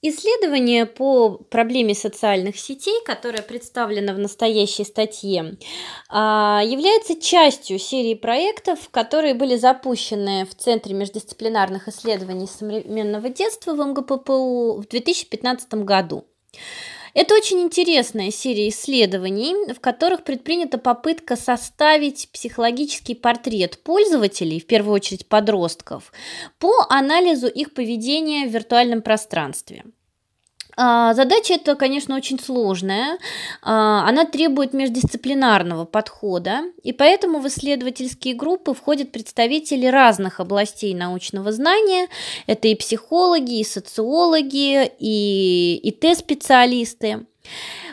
Исследование по проблеме социальных сетей, которое представлено в настоящей статье, а, является частью серии проектов, которые были запущены в Центре междисциплинарных исследований современного детства в МГППУ в 2015 году. Это очень интересная серия исследований, в которых предпринята попытка составить психологический портрет пользователей, в первую очередь подростков, по анализу их поведения в виртуальном пространстве. А, задача эта, конечно, очень сложная. А, она требует междисциплинарного подхода, и поэтому в исследовательские группы входят представители разных областей научного знания. Это и психологи, и социологи, и ИТ-специалисты.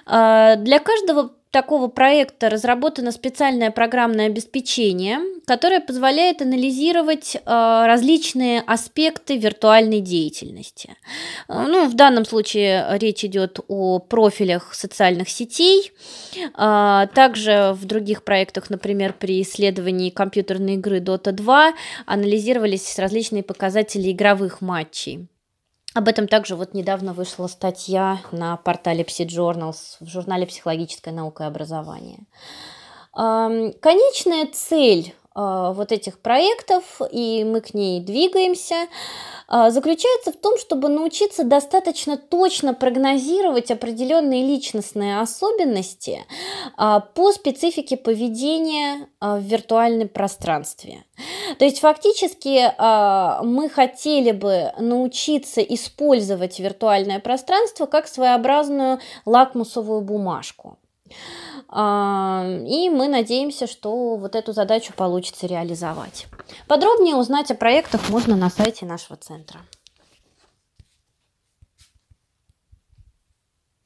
А, для каждого такого проекта разработано специальное программное обеспечение, которое позволяет анализировать э, различные аспекты виртуальной деятельности. Э, ну, в данном случае речь идет о профилях социальных сетей. Э, также в других проектах, например, при исследовании компьютерной игры Dota 2 анализировались различные показатели игровых матчей. Об этом также вот недавно вышла статья на портале PsyJournals в журнале «Психологическая наука и образование». Конечная цель а, вот этих проектов, и мы к ней двигаемся, а, заключается в том, чтобы научиться достаточно точно прогнозировать определенные личностные особенности а, по специфике поведения в виртуальном пространстве. То есть фактически мы хотели бы научиться использовать виртуальное пространство как своеобразную лакмусовую бумажку. И мы надеемся, что вот эту задачу получится реализовать. Подробнее узнать о проектах можно на сайте нашего центра.